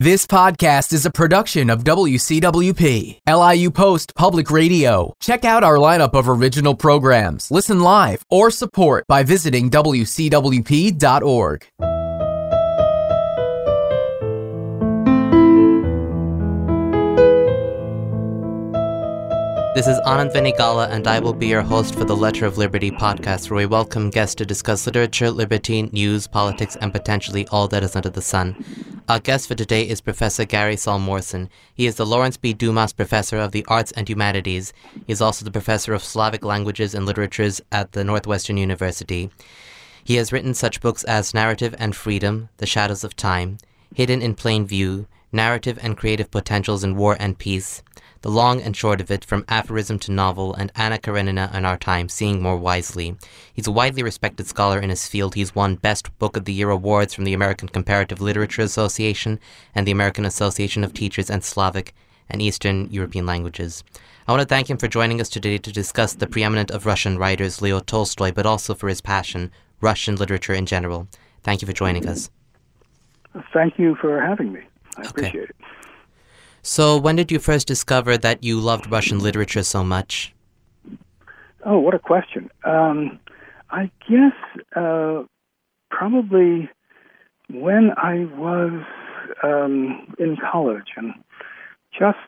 This podcast is a production of WCWP, LIU Post Public Radio. Check out our lineup of original programs, listen live, or support by visiting WCWP.org. This is Anand Venigala, and I will be your host for the Letter of Liberty podcast, where we welcome guests to discuss literature, liberty, news, politics, and potentially all that is under the sun. Our guest for today is Professor Gary Saul Morson. He is the Lawrence B. Dumas Professor of the Arts and Humanities. He is also the Professor of Slavic Languages and Literatures at the Northwestern University. He has written such books as Narrative and Freedom, The Shadows of Time, Hidden in Plain View, Narrative and Creative Potentials in War and Peace, the long and short of it, from aphorism to novel, and Anna Karenina in our time, seeing more wisely. He's a widely respected scholar in his field. He's won Best Book of the Year awards from the American Comparative Literature Association and the American Association of Teachers and Slavic and Eastern European Languages. I want to thank him for joining us today to discuss the preeminent of Russian writers, Leo Tolstoy, but also for his passion, Russian literature in general. Thank you for joining us. Thank you for having me. I okay. appreciate it. So, when did you first discover that you loved Russian literature so much? Oh, what a question. Um, I guess uh, probably when I was um, in college and just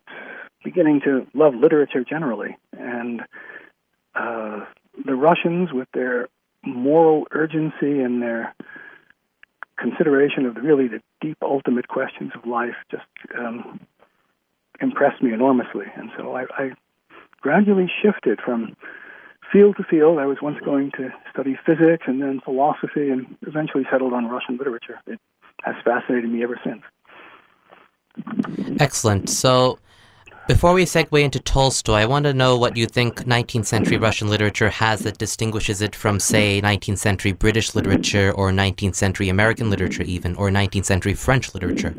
beginning to love literature generally. And uh, the Russians, with their moral urgency and their consideration of really the deep, ultimate questions of life, just um, impressed me enormously. And so I, I gradually shifted from field to field. I was once going to study physics and then philosophy and eventually settled on Russian literature. It has fascinated me ever since. Excellent. So before we segue into Tolstoy, I want to know what you think 19th century Russian literature has that distinguishes it from, say, 19th century British literature or 19th century American literature, even, or 19th century French literature.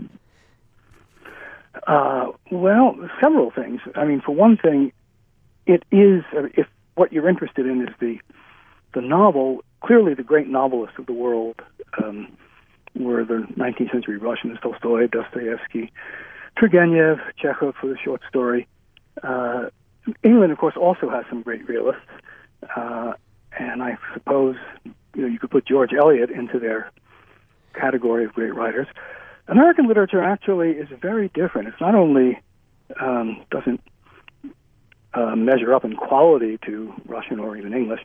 Uh, well, several things. I mean, for one thing, it is uh, if what you're interested in is the the novel. Clearly, the great novelists of the world um, were the 19th century Russians: Tolstoy, Dostoevsky, Turgenev, Chekhov for the short story. Uh, England, of course, also has some great realists, uh, and I suppose you know you could put George Eliot into their category of great writers. American literature actually is very different. It's not only um, doesn't uh, measure up in quality to Russian or even English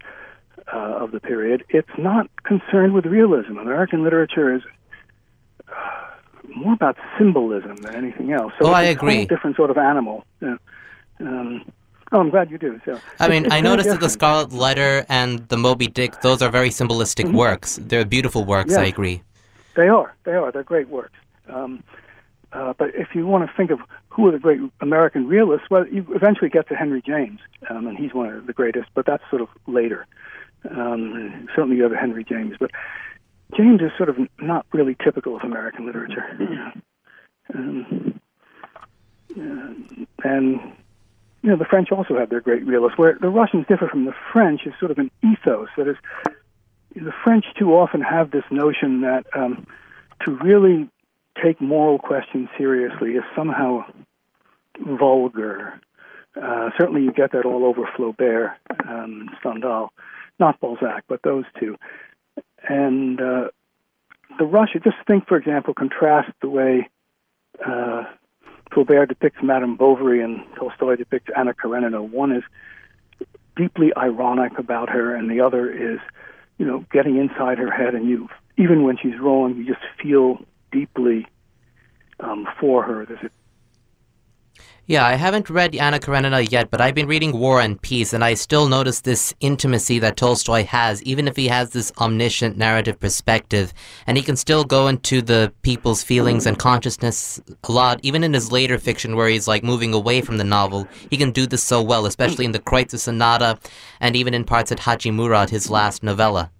uh, of the period. It's not concerned with realism. American literature is uh, more about symbolism than anything else. So oh, I agree. different sort of animal. Um, oh, I'm glad you do. So I mean, I noticed that the Scarlet Letter and the Moby Dick; those are very symbolistic mm-hmm. works. They're beautiful works. Yes. I agree. They are. They are. They're great works. Um, uh, but if you want to think of who are the great American realists, well, you eventually get to Henry James, um, and he's one of the greatest. But that's sort of later. Um, certainly, you have Henry James, but James is sort of not really typical of American literature. Um, uh, and you know, the French also have their great realists. Where the Russians differ from the French is sort of an ethos that is. The French too often have this notion that um, to really take moral questions seriously is somehow vulgar. Uh, certainly, you get that all over Flaubert, um, Stendhal, not Balzac, but those two. And uh, the Russia, just think, for example, contrast the way uh, Flaubert depicts Madame Bovary and Tolstoy depicts Anna Karenina. One is deeply ironic about her, and the other is, you know, getting inside her head, and you, even when she's wrong, you just feel deeply um, for her. There's a yeah, I haven't read Anna Karenina yet, but I've been reading War and Peace, and I still notice this intimacy that Tolstoy has, even if he has this omniscient narrative perspective, and he can still go into the people's feelings and consciousness a lot, even in his later fiction where he's like moving away from the novel. He can do this so well, especially in the Kreutzer Sonata, and even in parts at Haji Murad, his last novella.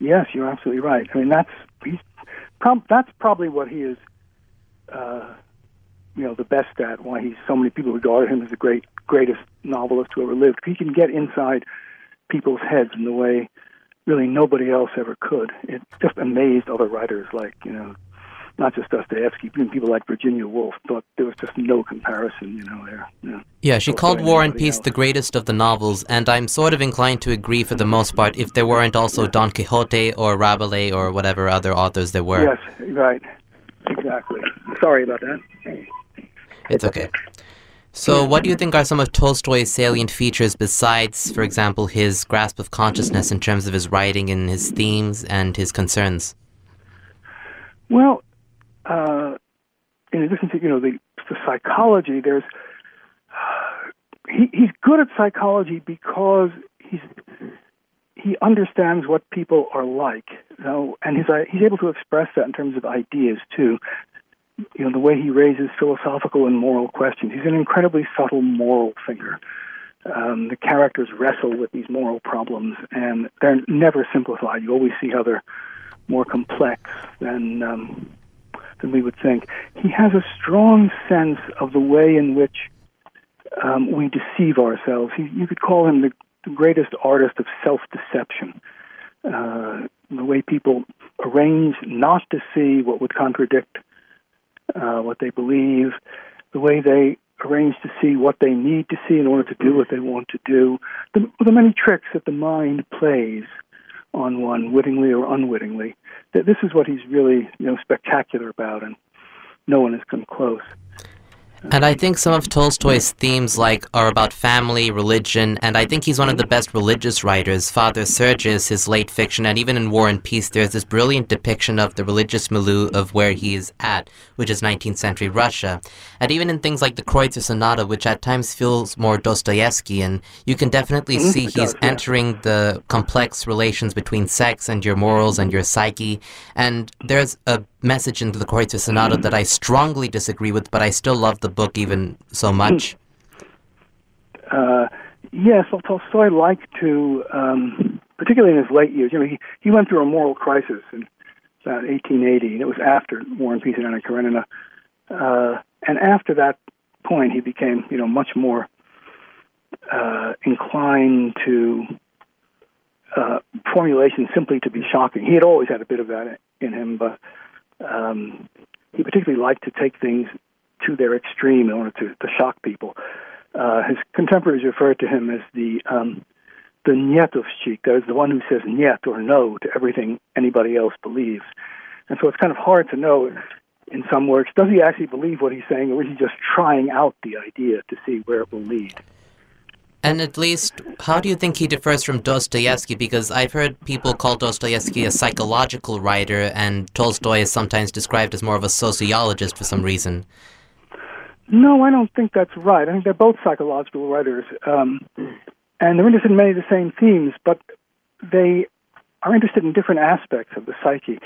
Yes, you're absolutely right. I mean, that's he's that's probably what he is uh, you know the best at. Why he's so many people regard him as the great greatest novelist who ever lived. He can get inside people's heads in the way really nobody else ever could. It just amazed other writers like you know not just Dostoevsky, even people like Virginia Woolf thought there was just no comparison, you know, there. Yeah, yeah she called War and Peace else. the greatest of the novels, and I'm sort of inclined to agree for the most part if there weren't also Don Quixote or Rabelais or whatever other authors there were. Yes, right. Exactly. Sorry about that. It's okay. So, what do you think are some of Tolstoy's salient features besides, for example, his grasp of consciousness in terms of his writing and his themes and his concerns? Well, uh, in addition to you know the, the psychology, there's uh, he, he's good at psychology because he's he understands what people are like, you know, and he's uh, he's able to express that in terms of ideas too. You know, the way he raises philosophical and moral questions. He's an incredibly subtle moral thinker. Um, the characters wrestle with these moral problems, and they're never simplified. You always see how they're more complex than um, than we would think. He has a strong sense of the way in which um, we deceive ourselves. He, you could call him the, the greatest artist of self-deception. Uh, the way people arrange not to see what would contradict uh, what they believe, the way they arrange to see what they need to see in order to do what they want to do, the, the many tricks that the mind plays on one, wittingly or unwittingly. That This is what he's really, you know, spectacular about, and no one has come close. And I think some of Tolstoy's themes like are about family, religion, and I think he's one of the best religious writers. Father Sergius, his late fiction, and even in War and Peace, there's this brilliant depiction of the religious milieu of where he is at, which is 19th century Russia. And even in things like the Kreutzer Sonata, which at times feels more Dostoevskian, you can definitely mm-hmm. see he's entering the complex relations between sex and your morals and your psyche. And there's a message into the Kreutzer Sonata that I strongly disagree with, but I still love the book even so much. Uh, yes, well, Tolstoy liked to, um, particularly in his late years, you know, he, he went through a moral crisis in about 1880, and it was after War and Peace and Anna Karenina. Uh, and after that point, he became, you know, much more uh, inclined to uh, formulation simply to be shocking. He had always had a bit of that in him, but um, he particularly liked to take things to their extreme in order to, to shock people. Uh, his contemporaries referred to him as the um, the Nietovshchik, that is, the one who says niet or no to everything anybody else believes. And so it's kind of hard to know in some works does he actually believe what he's saying, or is he just trying out the idea to see where it will lead? And at least, how do you think he differs from Dostoevsky? Because I've heard people call Dostoevsky a psychological writer, and Tolstoy is sometimes described as more of a sociologist for some reason. No, I don't think that's right. I think they're both psychological writers, um, and they're interested in many of the same themes, but they are interested in different aspects of the psyche.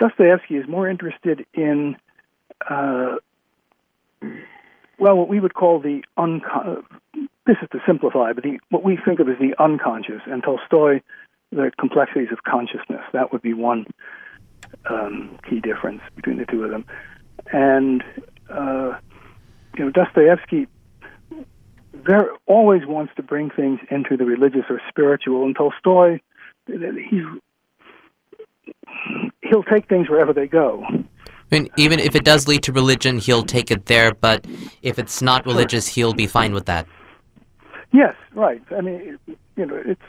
Dostoevsky is more interested in, uh, well, what we would call the unconscious this is to simplify, but the, what we think of as the unconscious, and Tolstoy, the complexities of consciousness. That would be one um, key difference between the two of them. And uh, you know, Dostoevsky very, always wants to bring things into the religious or spiritual, and Tolstoy, he's he'll take things wherever they go. I mean, even if it does lead to religion, he'll take it there. But if it's not religious, he'll be fine with that. Yes, right. I mean, you know, it's.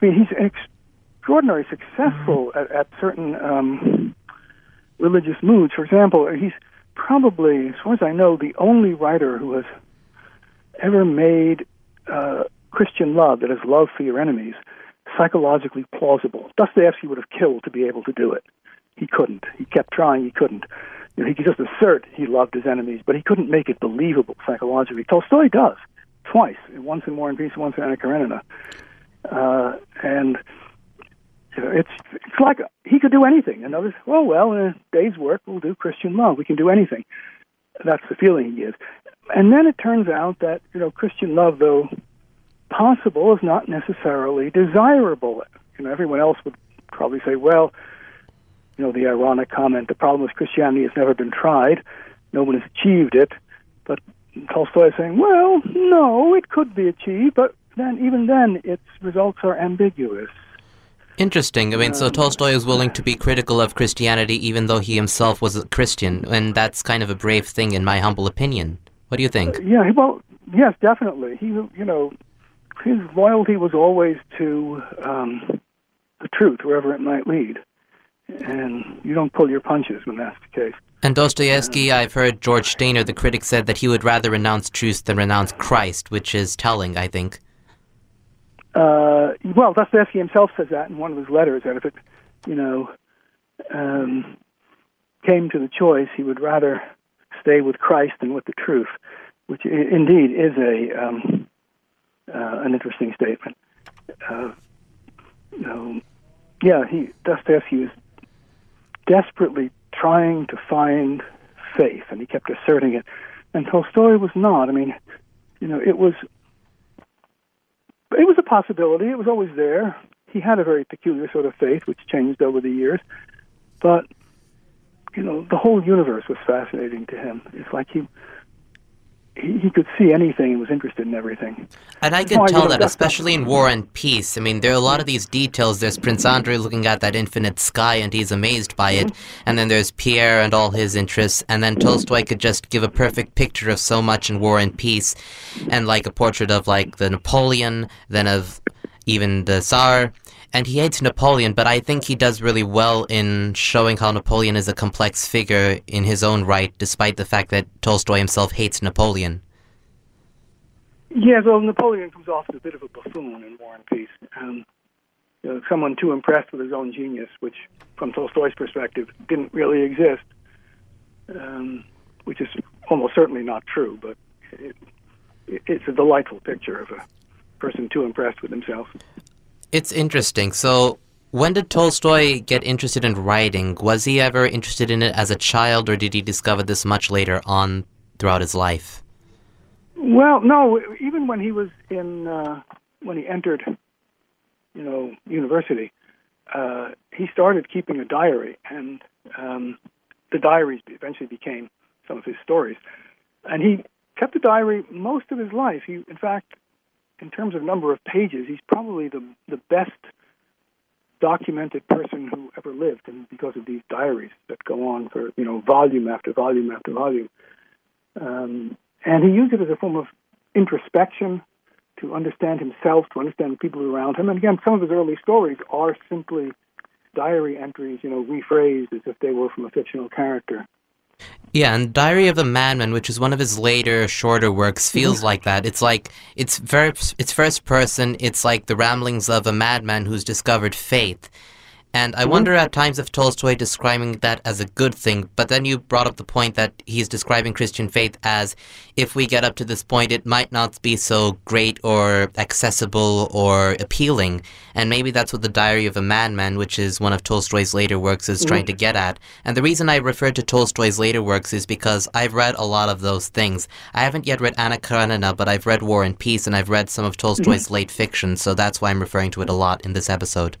I mean, he's extraordinarily successful at, at certain um, religious moods. For example, he's probably, as far as I know, the only writer who has ever made uh, Christian love, that is, love for your enemies, psychologically plausible. Dostoevsky would have killed to be able to do it. He couldn't. He kept trying. He couldn't. You know, he could just assert he loved his enemies, but he couldn't make it believable psychologically. Tolstoy does twice, once in War and Peace, once in Anna Karenina. Uh, and you know, it's it's like he could do anything. And others, oh well, in a day's work, we'll do Christian love. We can do anything. That's the feeling he gives. And then it turns out that you know Christian love, though possible, is not necessarily desirable. You know, everyone else would probably say, well, you know, the ironic comment: the problem with Christianity has never been tried. No one has achieved it. But Tolstoy is saying, well, no, it could be achieved, but then even then, its results are ambiguous. Interesting. I mean, so Tolstoy is willing to be critical of Christianity even though he himself was a Christian, and that's kind of a brave thing, in my humble opinion. What do you think? Uh, yeah, well, yes, definitely. He, you know, his loyalty was always to um, the truth, wherever it might lead, and you don't pull your punches when that's the case. And Dostoevsky, I've heard George Steiner, the critic, said that he would rather renounce truth than renounce Christ, which is telling, I think. Uh, well, Dostoevsky himself says that in one of his letters. That if it, you know, um, came to the choice, he would rather stay with Christ than with the truth, which indeed is a um, uh, an interesting statement. Uh, know, yeah, he Dostoevsky was desperately trying to find faith, and he kept asserting it. And Tolstoy was not. I mean, you know, it was it was a possibility. It was always there. He had a very peculiar sort of faith, which changed over the years. But you know, the whole universe was fascinating to him. It's like he he, he could see anything and was interested in everything. And I can No, tell don't- that, especially in War and Peace. I mean, there are a lot of these details. There's Prince Andrei looking at that infinite sky and he's amazed by it. Mm-hmm. And then there's Pierre and all his interests. And then Tolstoy could just give a perfect picture of so much in War and Peace. And like a portrait of like the Napoleon, then of even the Tsar. And he hates Napoleon, but I think he does really well in showing how Napoleon is a complex figure in his own right, despite the fact that Tolstoy himself hates Napoleon. Yeah, well, Napoleon comes off as a bit of a buffoon in War and Peace. Um, you know, someone too impressed with his own genius, which, from Tolstoy's perspective, didn't really exist, um, which is almost certainly not true, but it, it, it's a delightful picture of a person too impressed with himself. It's interesting. So, when did Tolstoy get interested in writing? Was he ever interested in it as a child, or did he discover this much later on throughout his life? Well, no, even when he was in, uh, when he entered, you know, university, uh, he started keeping a diary, and um, the diaries eventually became some of his stories. And he kept a diary most of his life. He, in fact, in terms of number of pages, he's probably the the best documented person who ever lived, and because of these diaries that go on for you know volume after volume after volume. Um, and he used it as a form of introspection to understand himself, to understand the people around him. And again, some of his early stories are simply diary entries, you know, rephrased as if they were from a fictional character. Yeah, and Diary of a Madman, which is one of his later shorter works, mm-hmm. feels like that. It's like it's very it's first person. It's like the ramblings of a madman who's discovered faith. And I mm-hmm. wonder at times if Tolstoy describing that as a good thing, but then you brought up the point that he's describing Christian faith as if we get up to this point, it might not be so great or accessible or appealing. And maybe that's what the Diary of a Madman, which is one of Tolstoy's later works, is trying mm-hmm. to get at. And the reason I refer to Tolstoy's later works is because I've read a lot of those things. I haven't yet read Anna Karenina, but I've read War and Peace, and I've read some of mm-hmm. Tolstoy's late fiction, so that's why I'm referring to it a lot in this episode.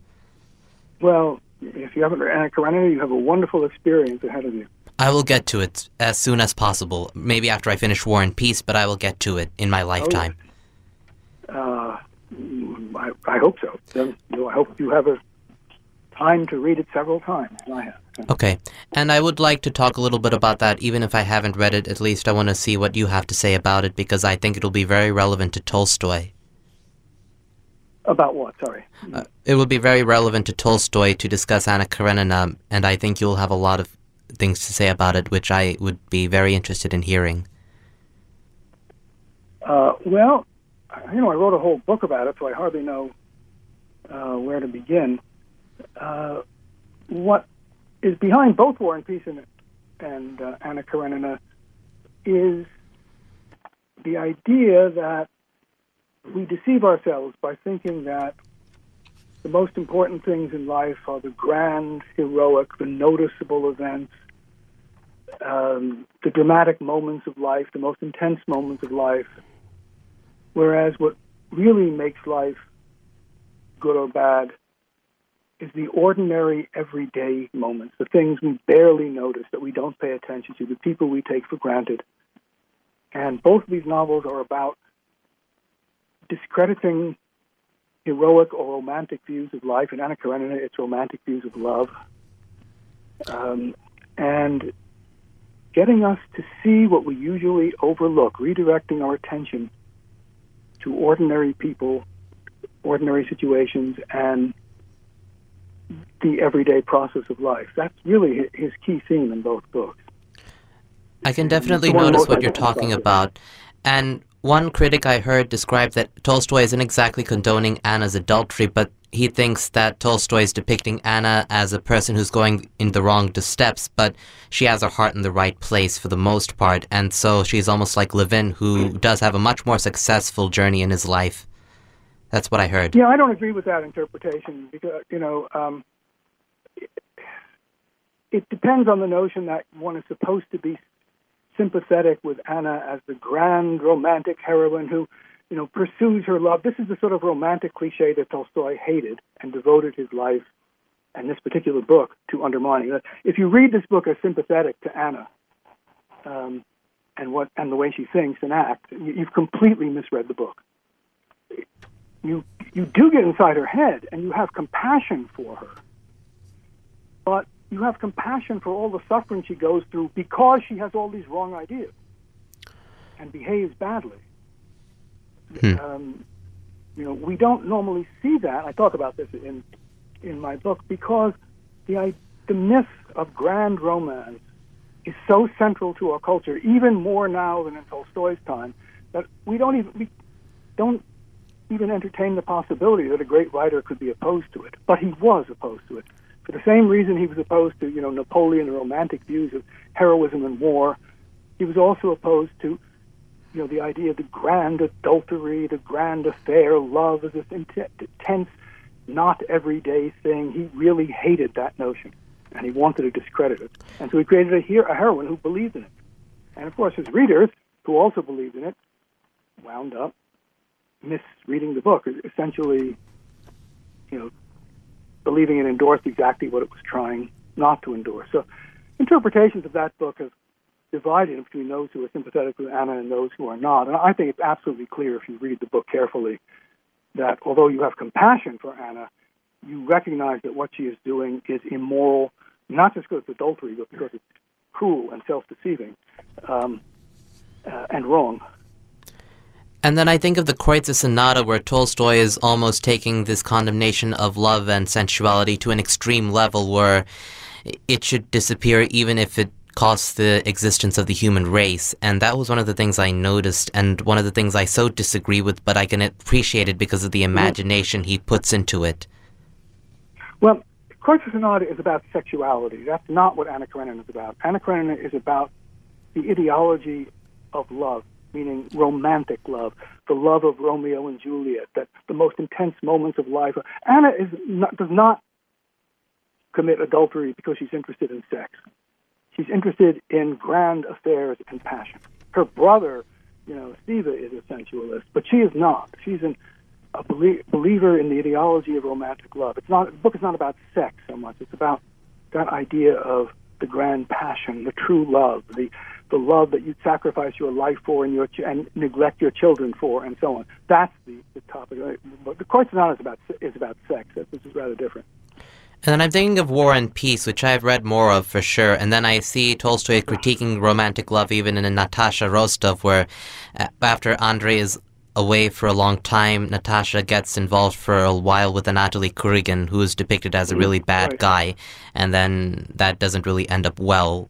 Well, if you haven't read Anna Karenina, you have a wonderful experience ahead of you. I will get to it as soon as possible. Maybe after I finish War and Peace, but I will get to it in my lifetime. Uh, I, I hope so. Then, you know, I hope you have a time to read it several times. I have. Okay. And I would like to talk a little bit about that, even if I haven't read it. At least I want to see what you have to say about it because I think it'll be very relevant to Tolstoy. About what? Sorry. Uh, it will be very relevant to Tolstoy to discuss Anna Karenina, and I think you'll have a lot of things to say about it, which I would be very interested in hearing. Uh, well, you know, I wrote a whole book about it, so I hardly know uh, where to begin. Uh, what is behind both War and Peace and, and uh, Anna Karenina is the idea that we deceive ourselves by thinking that the most important things in life are the grand, heroic, the noticeable events, um, the dramatic moments of life, the most intense moments of life. Whereas what really makes life good or bad is the ordinary, everyday moments, the things we barely notice, that we don't pay attention to, the people we take for granted. And both of these novels are about discrediting heroic or romantic views of life. In Anna Karenina, it's romantic views of love. Um, and getting us to see what we usually overlook, redirecting our attention to ordinary people, ordinary situations, and the everyday process of life. That's really his key theme in both books. I can definitely notice what you're talking about. And one critic I heard described that Tolstoy isn't exactly condoning Anna's adultery, but he thinks that Tolstoy is depicting Anna as a person who's going in the wrong steps, but she has her heart in the right place for the most part, and so she's almost like Levin, who does have a much more successful journey in his life. That's what I heard. Yeah, I don't agree with that interpretation because you know um, it, it depends on the notion that one is supposed to be sympathetic with Anna as the grand romantic heroine who, you know, pursues her love. This is the sort of romantic cliche that Tolstoy hated and devoted his life and this particular book to undermining. If you read this book as sympathetic to Anna um, and what and the way she thinks and acts, you've completely misread the book. You you do get inside her head and you have compassion for her, but you have compassion for all the suffering she goes through because she has all these wrong ideas and behaves badly. Hmm. Um, you know, we don't normally see that. I talk about this in in my book because the the myth of grand romance is so central to our culture, even more now than in Tolstoy's time, that we don't even we don't even entertain the possibility that a great writer could be opposed to it. But he was opposed to it for the same reason he was opposed to, you know, Napoleon romantic views of heroism and war, he was also opposed to, you know, the idea of the grand adultery, the grand affair, love as this intense, not everyday thing. He really hated that notion, and he wanted to discredit it. And so he created a, a heroine who believed in it. And of course, his readers, who also believed in it, wound up misreading the book, essentially, you know, believing it endorsed exactly what it was trying not to endorse. So interpretations of that book have divided between those who are sympathetic with Anna and those who are not. And I think it's absolutely clear if you read the book carefully that although you have compassion for Anna, you recognize that what she is doing is immoral, not just because it's adultery, but because it's cruel and self-deceiving um, uh, and wrong. And then I think of the Kreutzer Sonata, where Tolstoy is almost taking this condemnation of love and sensuality to an extreme level where it should disappear even if it costs the existence of the human race. And that was one of the things I noticed, and one of the things I so disagree with, but I can appreciate it because of the mm-hmm. imagination he puts into it. Well, Kreutzer Sonata is about sexuality. That's not what Anna Karenina is about. Anna Karenina is about the ideology of love meaning romantic love, the love of Romeo and Juliet, that the most intense moments of life. Anna is not, does not commit adultery because she's interested in sex. She's interested in grand affairs and passion. Her brother, you know, Stiva is a sensualist, but she is not. She's an, a belie- believer in the ideology of romantic love. It's not the book is not about sex so much. It's about that idea of the grand passion, the true love, the the love that you'd sacrifice your life for and your ch- and neglect your children for, and so on. That's the, the topic. But the Kreutzer Sonata is about is about sex. This is rather different. And then I'm thinking of War and Peace, which I've read more of for sure. And then I see Tolstoy critiquing romantic love even in Natasha Rostov, where uh, after Andrei is away for a long time, Natasha gets involved for a while with Anatoly Kuragin, who is depicted as a mm-hmm. really bad guy. And then that doesn't really end up well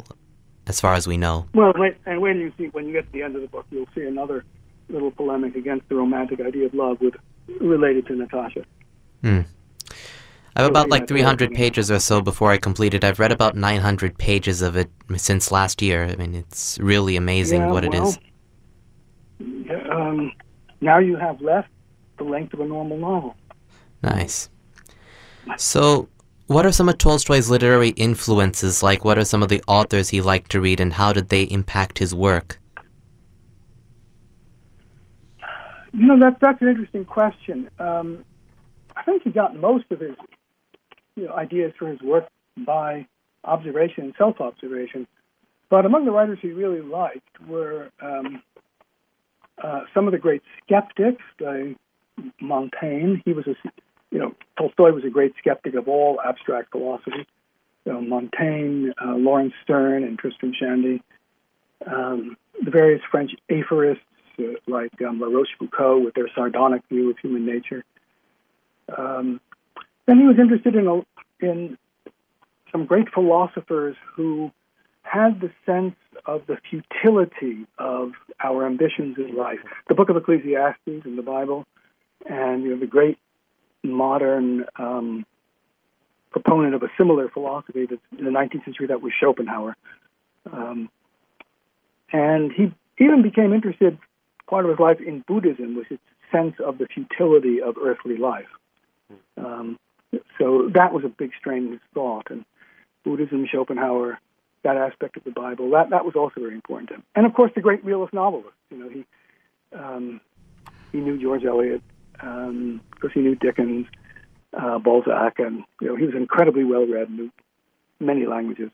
as far as we know. Well, and when you see when you get to the end of the book, you'll see another little polemic against the romantic idea of love with related to Natasha. Hmm. I have about like 300 pages or so before I complete it. I've read about 900 pages of it since last year. I mean, it's really amazing yeah, what it well, is. Um, now you have left the length of a normal novel. Nice. So, what are some of Tolstoy's literary influences? Like, what are some of the authors he liked to read, and how did they impact his work? You know, that's that's an interesting question. Um, I think he got most of his you know, ideas for his work by observation and self-observation. But among the writers he really liked were um, uh, some of the great skeptics, like Montaigne. He was a, you know, Tolstoy was a great skeptic of all abstract philosophy. So Montaigne, uh, Laurence Sterne, and Tristram Shandy. Um, the various French aphorists uh, like um, La Rochefoucauld with their sardonic view of human nature. Um, then he was interested in, a, in some great philosophers who had the sense of the futility of our ambitions in life. The book of Ecclesiastes in the Bible, and you know the great modern um, proponent of a similar philosophy that in the 19th century that was Schopenhauer. Um, and he even became interested part of his life in Buddhism, was its sense of the futility of earthly life. Um, so that was a big strain in his thought. And Buddhism, Schopenhauer, that aspect of the Bible, that, that was also very important to him. And of course, the great realist novelist. You know, he um, he knew George Eliot, um, of course, he knew Dickens, uh, Balzac, and you know, he was incredibly well read, knew many languages.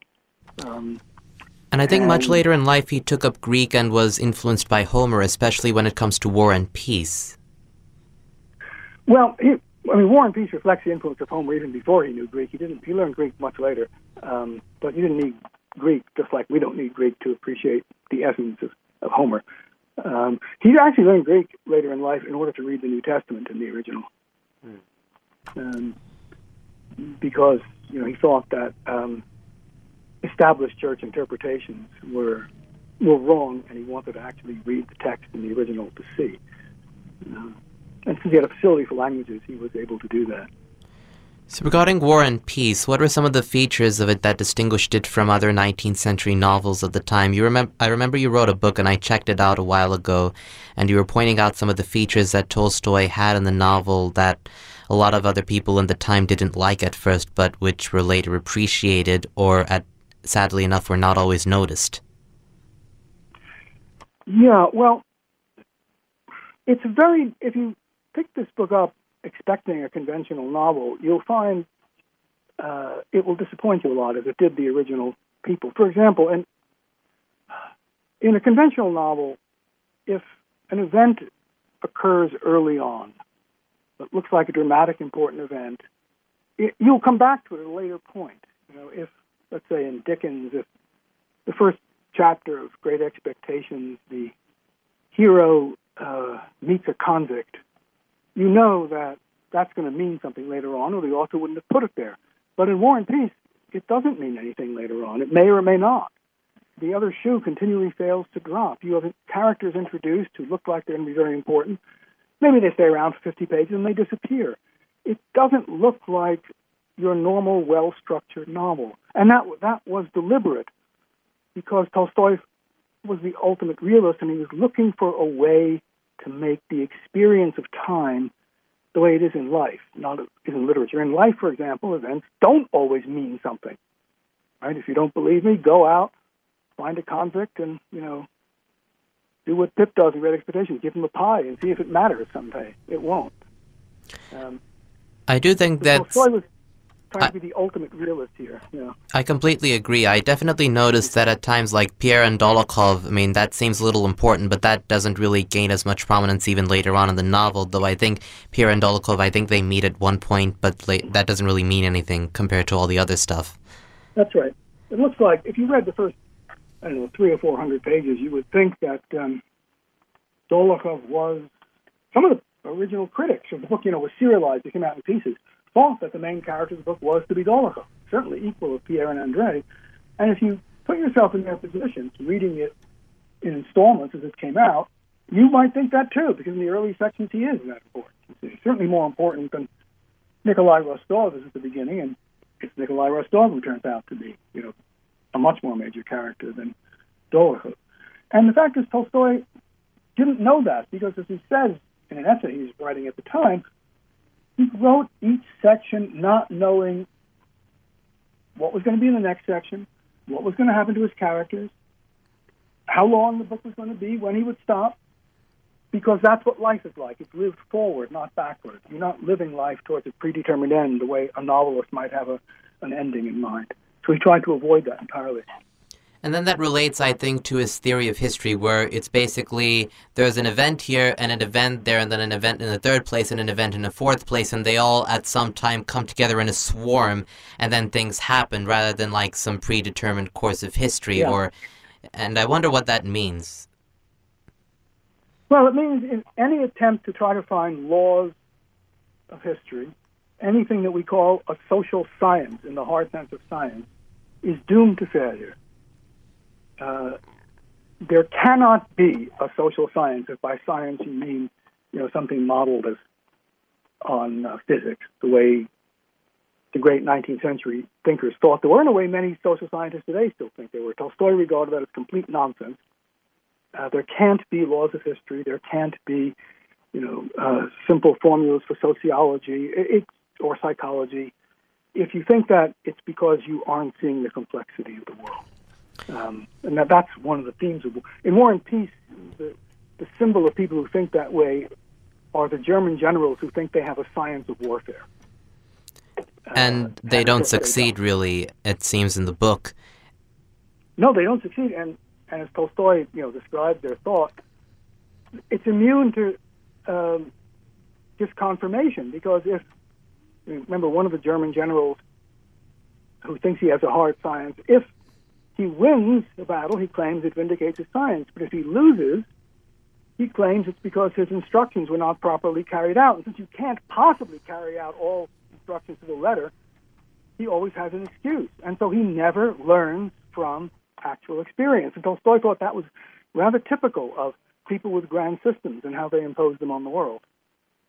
Um, and I think and, much later in life he took up Greek and was influenced by Homer, especially when it comes to War and Peace. Well, he, I mean, War and Peace reflects the influence of Homer even before he knew Greek. He didn't. He learned Greek much later, um, but you didn't need Greek, just like we don't need Greek to appreciate the essence of, of Homer. Um, he actually learned Greek later in life in order to read the New Testament in the original, mm. um, because you know he thought that um, established church interpretations were were wrong, and he wanted to actually read the text in the original to see. Uh, and since he had a facility for languages, he was able to do that. So, regarding War and Peace, what were some of the features of it that distinguished it from other 19th century novels of the time? You remember, I remember you wrote a book, and I checked it out a while ago, and you were pointing out some of the features that Tolstoy had in the novel that a lot of other people in the time didn't like at first, but which were later appreciated, or at sadly enough, were not always noticed. Yeah, well, it's very. If you pick this book up expecting a conventional novel, you'll find uh, it will disappoint you a lot, as it did the original people. For example, in in a conventional novel, if an event occurs early on that looks like a dramatic, important event, it, you'll come back to it at a later point. You know, if let's say in Dickens, if the first chapter of Great Expectations, the hero uh, meets a convict you know that that's going to mean something later on, or the author wouldn't have put it there. But in War and Peace, it doesn't mean anything later on. It may or may not. The other shoe continually fails to drop. You have characters introduced who look like they're going to be very important. Maybe they stay around for 50 pages and they disappear. It doesn't look like your normal, well-structured novel, and that that was deliberate because Tolstoy was the ultimate realist, and he was looking for a way to make the experience of time the way it is in life, not in literature. In life, for example, events don't always mean something. Right? If you don't believe me, go out, find a convict, and you know, do what Pip does in Great Expectations: give him a pie and see if it matters someday. It won't. Um, I do think that trying I, to be the ultimate realist here. Yeah. I completely agree. I definitely noticed that at times, like Pierre and Dolokhov, I mean, that seems a little important, but that doesn't really gain as much prominence even later on in the novel. Though I think Pierre and Dolokhov, I think they meet at one point, but la- that doesn't really mean anything compared to all the other stuff. That's right. It looks like if you read the first, I don't know, three or four hundred pages, you would think that um, Dolokhov was some of the original critics of the book. You know, was serialized; it came out in pieces thought that the main character of the book was to be Dolokhov, certainly equal of Pierre and Andre. And if you put yourself in their position, reading it in installments as it came out, you might think that too, because in the early sections he is that important. He's certainly more important than Nikolai Rostov is at the beginning, and it's Nikolai Rostov who turns out to be, you know, a much more major character than Dolokhov. And the fact is, Tolstoy didn't know that because, as he says in an essay he was writing at the time, he wrote each section not knowing what was going to be in the next section, what was going to happen to his characters, how long the book was going to be, when he would stop, because that's what life is like. It's lived forward, not backward. You're not living life towards a predetermined end the way a novelist might have a, an ending in mind. So he tried to avoid that entirely. And then that relates, I think, to his theory of history, where it's basically there's an event here and an event there, and then an event in the third place and an event in the fourth place, and they all at some time come together in a swarm, and then things happen rather than like some predetermined course of history. Yeah. Or, and I wonder what that means. Well, it means in any attempt to try to find laws of history, anything that we call a social science in the hard sense of science is doomed to failure. Uh, there cannot be a social science if by science you mean you know something modeled as on uh, physics, the way the great 19th century thinkers thought there were. In a way, many social scientists today still think they were. Tolstoy regarded that as complete nonsense. Uh, there can't be laws of history. There can't be, you know, uh, simple formulas for sociology it, or psychology. If you think that, it's because you aren't seeing the complexity of the world. Um, and that, that's one of the themes of in War and Peace. The, the symbol of people who think that way are the German generals who think they have a science of warfare. And Uh, they don't course they succeed, really, it seems in the book. No, they don't succeed. And, and as Tolstoy, you know, describes their thought, it's immune to um, just confirmation because if remember one of the German generals who thinks he has a hard science, if he wins the battle, he claims it vindicates his science. But if he loses, he claims it's because his instructions were not properly carried out. And since you can't possibly carry out all instructions to the letter, he always has an excuse. And so he never learns from actual experience. And Tolstoy thought that was rather typical of people with grand systems and how they impose them on the world.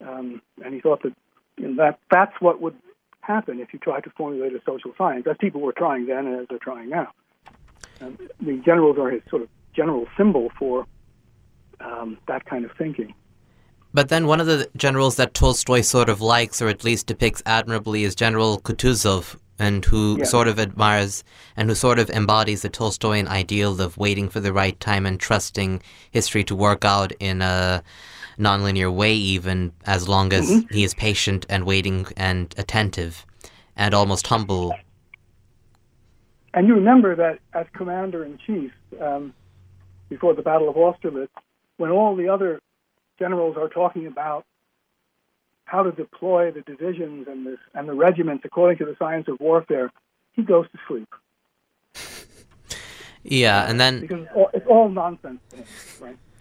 Um, and he thought that you know, that that's what would happen if you tried to formulate a social science, as people were trying then and as they're trying now. Um, the generals are his sort of general symbol for um, that kind of thinking. But then one of the generals that Tolstoy sort of likes, or at least depicts admirably, is General Kutuzov, and who Yeah. sort of admires and who sort of embodies the Tolstoyan ideal of waiting for the right time and trusting history to work out in a nonlinear way, even as long as Mm-hmm. he is patient and waiting and attentive and almost humble. And you remember that as commander in chief, um, before the Battle of Austerlitz, when all the other generals are talking about how to deploy the divisions and the, and the regiments according to the science of warfare, he goes to sleep Yeah, and then because it's all, it's all nonsense right?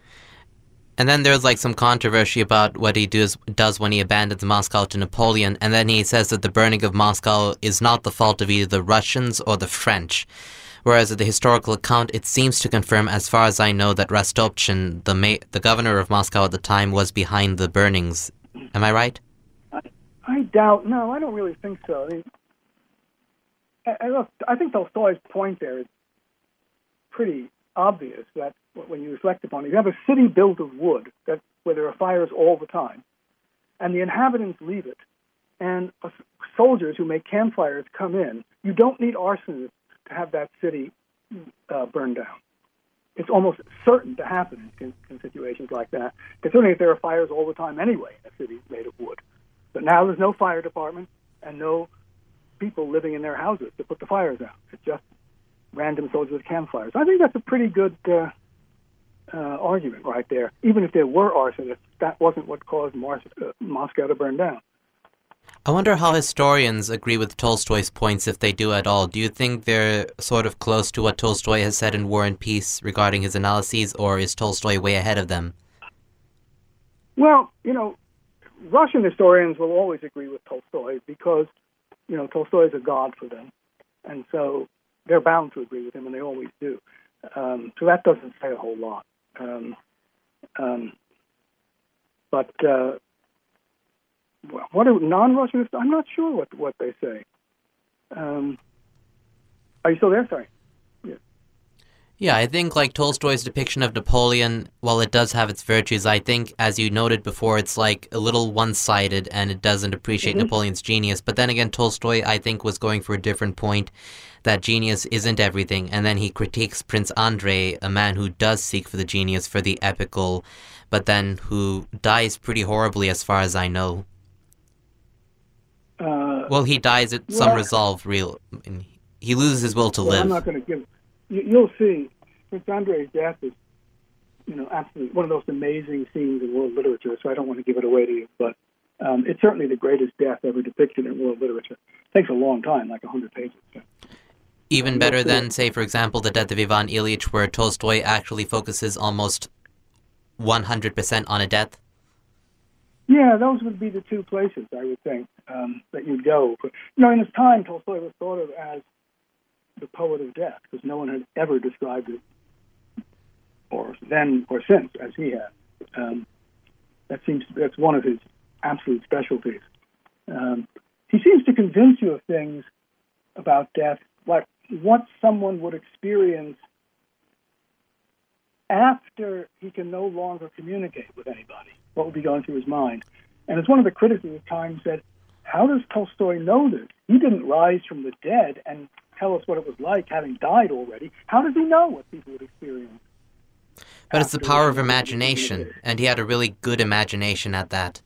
And then there's like some controversy about what he does does when he abandons Moscow to Napoleon, and then he says that the burning of Moscow is not the fault of either the Russians or the French. Whereas the historical account, it seems to confirm, as far as I know, that Rostopchin, the ma- the governor of Moscow at the time, was behind the burnings. Am I right? I doubt. No, I don't really think so. I, mean, I, I, I think Tolstoy's point there is pretty obvious. That when you reflect upon it, you have a city built of wood that where there are fires all the time, and the inhabitants leave it, and uh, soldiers who make campfires come in. You don't need arsonists to have that city uh, burned down. It's almost certain to happen in, in situations like that, considering that there are fires all the time anyway in a city made of wood. But now there's no fire department and no people living in their houses to put the fires out. It's just random soldiers with campfires. I think that's a pretty good uh, uh, argument right there. Even if there were arsonists, that wasn't what caused Mars- uh, Moscow to burn down. I wonder how historians agree with Tolstoy's points, if they do at all. Do you think they're sort of close to what Tolstoy has said in War and Peace regarding his analyses, or is Tolstoy way ahead of them? Well, you know, Russian historians will always agree with Tolstoy because, you know, Tolstoy is a god for them. And so they're bound to agree with him, and they always do. Um, so that doesn't say a whole lot. Um, um, but uh, what are non-Russian? I'm not sure what what they say. Um, are you still there? Sorry. Yeah, I think like Tolstoy's depiction of Napoleon, while it does have its virtues, I think, as you noted before, it's like a little one-sided and it doesn't appreciate Napoleon's genius. But then again, Tolstoy, I think, was going for a different point, that genius isn't everything. And then he critiques Prince Andrei, a man who does seek for the genius for the epical, but then who dies pretty horribly as far as I know. Uh, Well, he dies at some resolve, real. He loses his will to well, I'm live. not going to give. You, will see Prince Andrei's death is, you know, absolutely one of those amazing scenes in world literature. So I don't want to give it away to you, but um, it's certainly the greatest death ever depicted in world literature. It takes a long time, like hundred pages. So. Even better than, say, for example, the death of Ivan Ilyich, where Tolstoy actually focuses almost 100% on a death. Yeah, those would be the two places I would think um, that you'd go. you know, in his time, Tolstoy was thought of as the poet of death because no one had ever described it, or then or since, as he had. Um, that seems that's one of his absolute specialties. Um, he seems to convince you of things about death, like what someone would experience after he can no longer communicate with anybody what would be going through his mind. And as one of the critics at the time said, how does Tolstoy know this? He didn't rise from the dead and tell us what it was like having died already. How does he know what people would experience? But it's the power of imagination, and he had a really good imagination at that.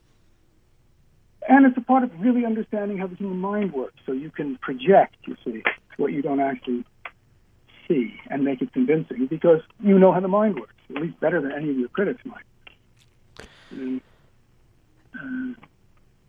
And it's a part of really understanding how the human mind works. So you can project, you see, what you don't actually see and make it convincing because you know how the mind works, at least better than any of your critics might. And, uh,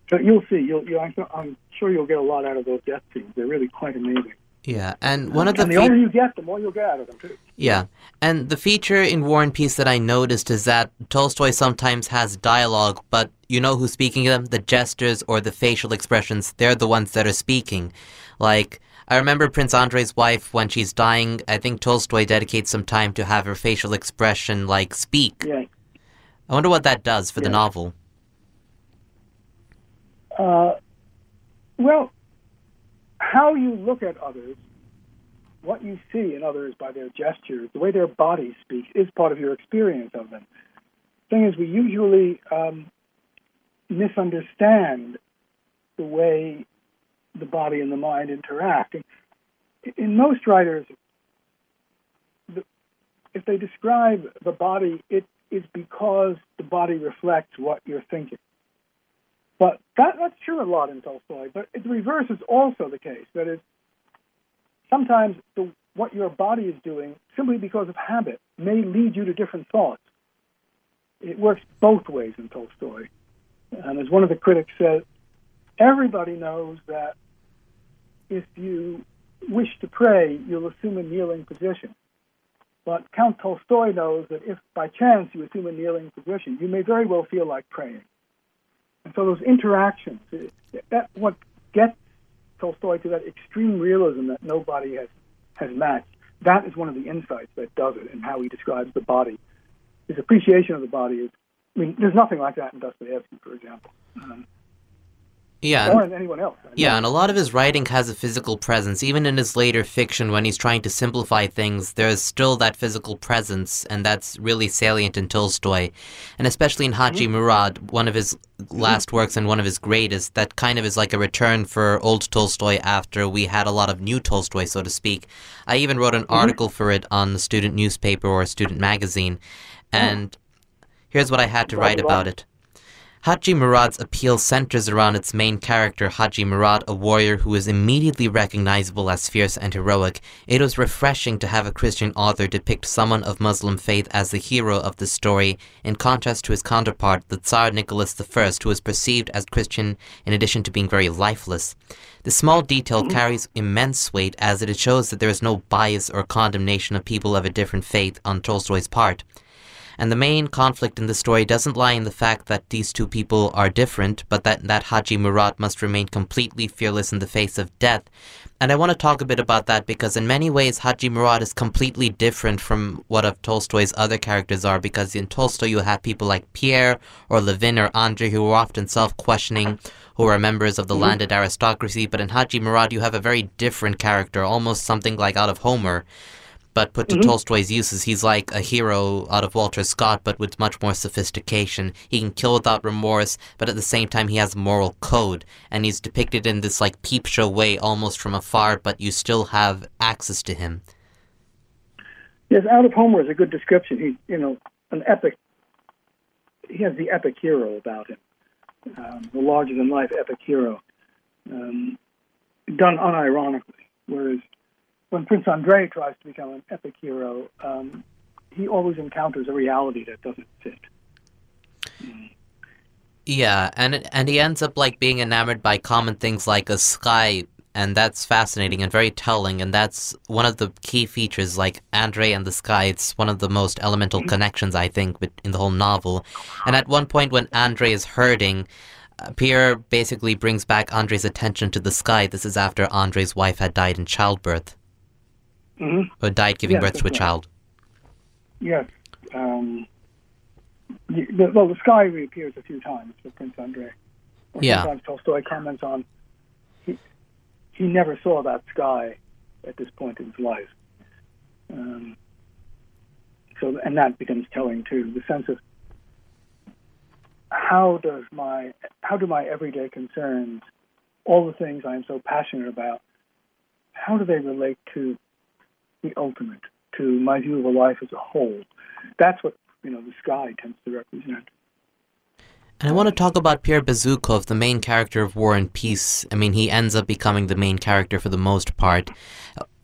so you'll see. You'll, you'll, I'm sure you'll get a lot out of those death scenes. They're really quite amazing. Yeah, and one of the and the fe- older you get, the more you'll get out of them too. Yeah, and the feature in War and Peace that I noticed is that Tolstoy sometimes has dialogue, but you know who's speaking them? The gestures or the facial expressions. They're the ones that are speaking. Like I remember Prince Andrei's wife when she's dying. I think Tolstoy dedicates some time to have her facial expression like speak. Yeah. I wonder what that does for yeah. the novel. Uh, how you look at others, what you see in others by their gestures, the way their body speaks, is part of your experience of them. Thing is, we usually um, misunderstand the way the body and the mind interact. And in most writers, if they describe the body, it is because the body reflects what you're thinking. But that, that's true a lot in Tolstoy. But the reverse is also the case. That is, sometimes the, what your body is doing, simply because of habit, may lead you to different thoughts. It works both ways in Tolstoy. And as one of the critics said, everybody knows that if you wish to pray, you'll assume a kneeling position. But Count Tolstoy knows that if by chance you assume a kneeling position, you may very well feel like praying. And so those interactions, that what gets Tolstoy to that extreme realism that nobody has, has matched, that is one of the insights that does it and how he describes the body. His appreciation of the body is, I mean, there's nothing like that in Dostoevsky, for example. Um, yeah. More than anyone else. Yeah, and a lot of his writing has a physical presence. Even in his later fiction, when he's trying to simplify things, there's still that physical presence, and that's really salient in Tolstoy. And especially in Haji mm-hmm. Murad, one of his last mm-hmm. works and one of his greatest, that kind of is like a return for old Tolstoy after we had a lot of new Tolstoy, so to speak. I even wrote an mm-hmm. article for it on the student newspaper or student magazine, and here's what I had to write about it. Haji Murad's appeal centers around its main character, Haji Murad, a warrior who is immediately recognizable as fierce and heroic. It was refreshing to have a Christian author depict someone of Muslim faith as the hero of the story, in contrast to his counterpart, the Tsar Nicholas I, who is perceived as Christian in addition to being very lifeless. The small detail carries immense weight as it shows that there is no bias or condemnation of people of a different faith on Tolstoy's part. And the main conflict in the story doesn't lie in the fact that these two people are different, but that, that Haji Murad must remain completely fearless in the face of death. And I want to talk a bit about that because in many ways Haji Murad is completely different from what of Tolstoy's other characters are because in Tolstoy you have people like Pierre or Levin or Andrei who are often self-questioning, who are members of the mm-hmm. landed aristocracy, but in Haji Murad you have a very different character, almost something like out of Homer. But put to mm-hmm. Tolstoy's uses, he's like a hero out of Walter Scott, but with much more sophistication. He can kill without remorse, but at the same time, he has moral code, and he's depicted in this like peep show way, almost from afar, but you still have access to him. Yes, out of Homer is a good description. He, you know, an epic. He has the epic hero about him, um, the larger than life epic hero, um, done unironically. Whereas when Prince Andrei tries to become an epic hero, um, he always encounters a reality that doesn't fit. Yeah, and and he ends up like being enamored by common things like a sky, and that's fascinating and very telling. And that's one of the key features, like Andrei and the sky. It's one of the most elemental connections I think in the whole novel. And at one point, when Andrei is hurting. Uh, Pierre basically brings back Andrei's attention to the sky. This is after Andrei's wife had died in childbirth. Mm-hmm. Or died giving Yes, birth to a right. child. Yes. Um, the, well, the sky reappears a few times for Prince Andrei. Or Yeah. Sometimes Tolstoy comments on he, he never saw that sky at this point in his life. Um, so, and that becomes telling too. The sense of how does my how do my everyday concerns, all the things I'm so passionate about, how do they relate to the ultimate, to my view of a life as a whole? That's what you know the sky tends to represent. And I want to talk about Pierre Bezukhov, the main character of War and Peace. I mean, he ends up becoming the main character for the most part.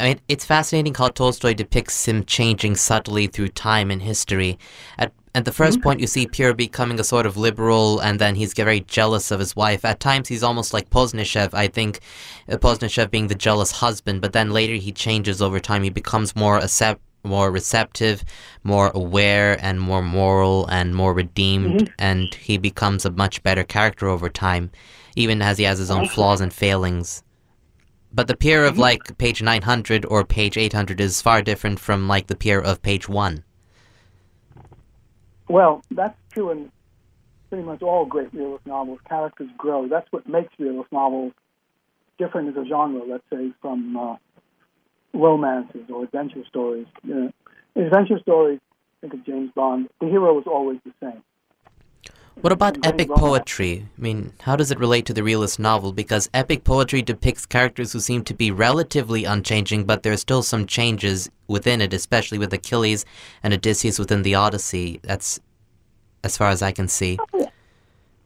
I mean, it's fascinating how Tolstoy depicts him changing subtly through time and history. At at the 1st point, you see Pierre becoming a sort of liberal, and then he's very jealous of his wife. At times, he's almost like Poznishev. I think uh, Poznishev being the jealous husband, but then later he changes over time. He becomes more accept, more receptive, more aware, and more moral and more redeemed, and he becomes a much better character over time, even as he has his own flaws and failings. But the Pierre of like page 900 or page 800 is far different from like the Pierre of page 1. Well, that's true in pretty much all great realist novels. Characters grow. That's what makes realist novels different as a genre, let's say, from uh, romances or adventure stories. You know, in adventure stories, think of James Bond, the hero is always the same. What about epic poetry? I mean, how does it relate to the realist novel? Because epic poetry depicts characters who seem to be relatively unchanging, but there are still some changes within it, especially with Achilles and Odysseus within the Odyssey. That's as far as I can see. Oh,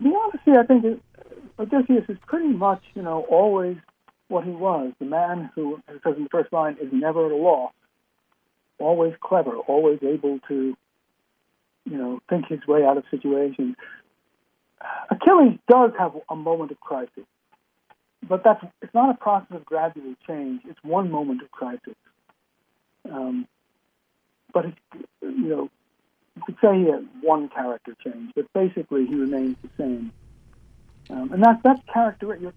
the Odyssey, I think, is, Odysseus is pretty much, you know, always what he was. The man who, as it says in the first line, is never at a loss. Always clever, always able to, you know, think his way out of situations. Achilles does have a moment of crisis, but that's it's not a process of gradual change. It's one moment of crisis. Um, but it's, you know, you could say he had one character change, but basically he remains the same. Um, and that's that's character. Your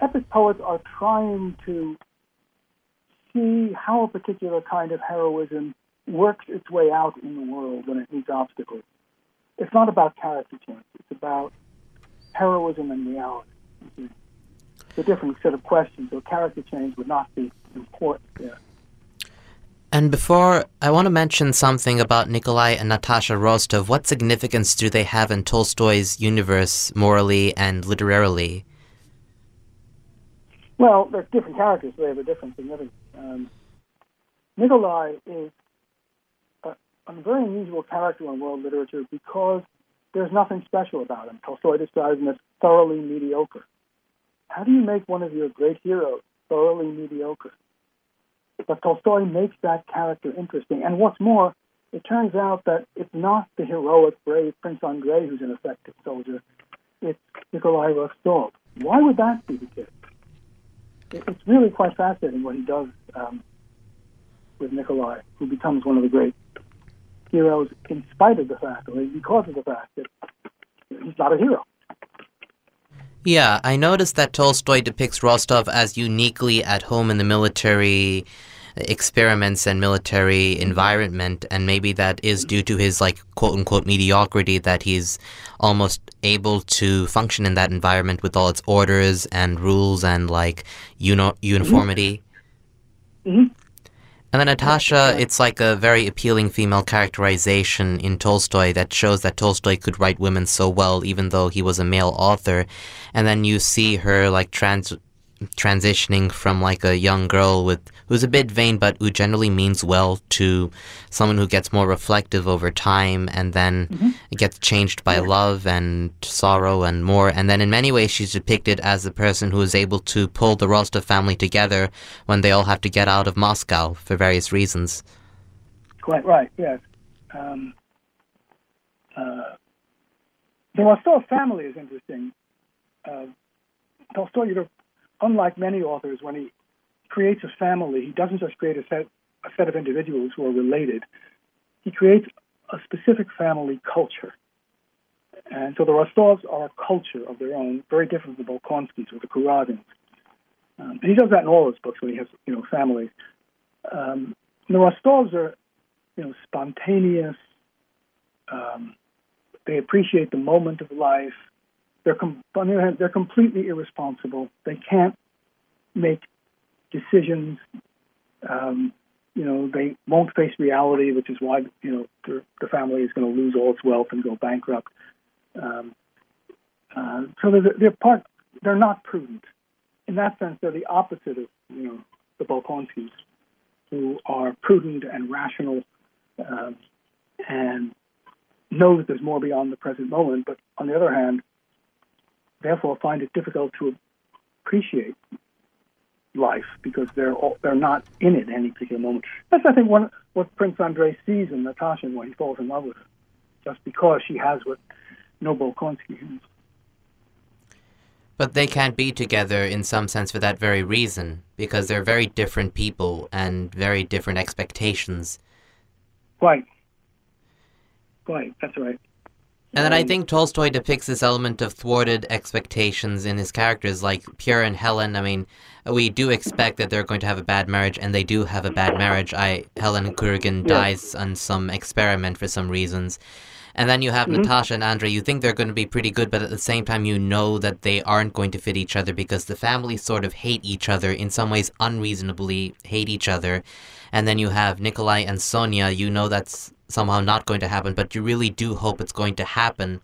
epic poets are trying to see how a particular kind of heroism works its way out in the world when it meets obstacles. It's not about character change. It's about heroism and reality. It's a different set of questions. So character change would not be important there. And before, I want to mention something about Nikolai and Natasha Rostov. What significance do they have in Tolstoy's universe, morally and literarily? Well, they're different characters, they have a different significance. Um, Nikolai is a, very unusual character in world literature because there's nothing special about him. Tolstoy describes him as thoroughly mediocre. How do you make one of your great heroes thoroughly mediocre? But Tolstoy makes that character interesting. And what's more, it turns out that it's not the heroic, brave Prince Andrei who's an effective soldier. It's Nikolai Rostov. Why would that be the case? It's really quite fascinating what he does um, with Nikolai, who becomes one of the great heroes in spite of the fact, or because of the fact that he's not a hero. Yeah, I noticed that Tolstoy depicts Rostov as uniquely at home in the military experiments and military environment, and maybe that is due to his like quote unquote mediocrity that he's almost able to function in that environment with all its orders and rules and like uni- uniformity. Mhm. And then Natasha, it's like a very appealing female characterization in Tolstoy that shows that Tolstoy could write women so well, even though he was a male author. And then you see her like trans transitioning from like a young girl with who's a bit vain, but who generally means well to someone who gets more reflective over time and then mm-hmm. gets changed by love and sorrow and more. And then in many ways, she's depicted as the person who is able to pull the Rostov family together when they all have to get out of Moscow for various reasons. Quite right, yes. Um, uh, the Rostov family is interesting. Uh, Tolstoy, you know, unlike many authors, when he creates a family, he doesn't just create a set, a set of individuals who are related. He creates a specific family culture. And so the Rostovs are a culture of their own, very different from the Bolkonskis or the Kuragins. Um, and he does that in all his books when he has, you know, families. Um, the Rostovs are, you know, spontaneous. Um, they appreciate the moment of life. They're com- on the other hand, they're completely irresponsible. They can't make decisions. Um, you know, they won't face reality, which is why you know the, the family is going to lose all its wealth and go bankrupt. Um, uh, so they're, they're part. They're not prudent. In that sense, they're the opposite of you know the Bolkonskis, who are prudent and rational, um, and know that there's more beyond the present moment. But on the other hand, therefore find it difficult to appreciate life because they're all, they're not in it any particular moment. That's I think one what Prince Andrei sees in Natasha when he falls in love with her, just because she has what no Bolkonsky has. But they can't be together in some sense for that very reason, because they're very different people and very different expectations. Quite. Quite, that's right. And then I think Tolstoy depicts this element of thwarted expectations in his characters, like Pierre and Helen. I mean, we do expect that they're going to have a bad marriage, and they do have a bad marriage. I Helen Kuragin dies on some experiment for some reasons. And then you have mm-hmm. Natasha and Andrei. You think they're going to be pretty good, but at the same time, you know that they aren't going to fit each other because the families sort of hate each other, in some ways unreasonably hate each other. And then you have Nikolai and Sonia. You know that's somehow not going to happen, but you really do hope it's going to happen.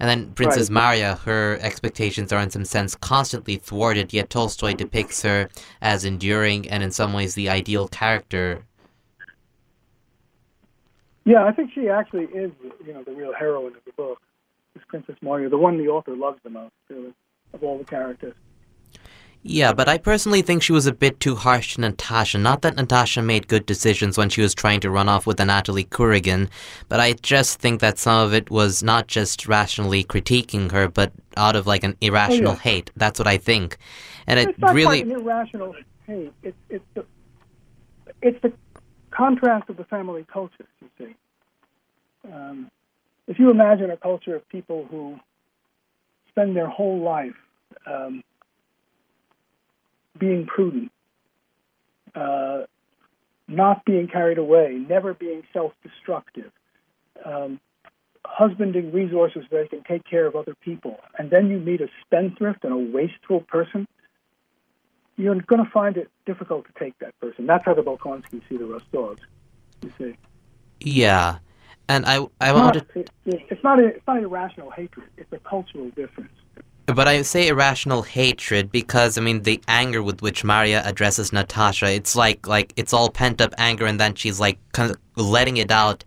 And then Princess right. Maria, her expectations are in some sense constantly thwarted, yet Tolstoy depicts her as enduring and in some ways the ideal character. Yeah, I think she actually is, you know, the real heroine of the book. Is Princess Maria, the one the author loves the most, really, of all the characters. Yeah, but I personally think she was a bit too harsh to Natasha. Not that Natasha made good decisions when she was trying to run off with Anatoly Kuragin, but I just think that some of it was not just rationally critiquing her, but out of like an irrational oh, yeah. hate. That's what I think. And it's it not really irrational hate. It's it's the it's the contrast of the family cultures. You see, um, if you imagine a culture of people who spend their whole life um, being prudent, uh, not being carried away, never being self destructive, um, husbanding resources so they can take care of other people, and then you meet a spendthrift and a wasteful person, you're going to find it difficult to take that person. That's how the Bolkonskis see the Rostovs, you see. Yeah. And I, I it's wanted. Not, it's, not a, it's not irrational hatred. It's a cultural difference. But I say irrational hatred because I mean the anger with which Maria addresses Natasha, it's like like it's all pent up anger, and then she's like kind of letting it out.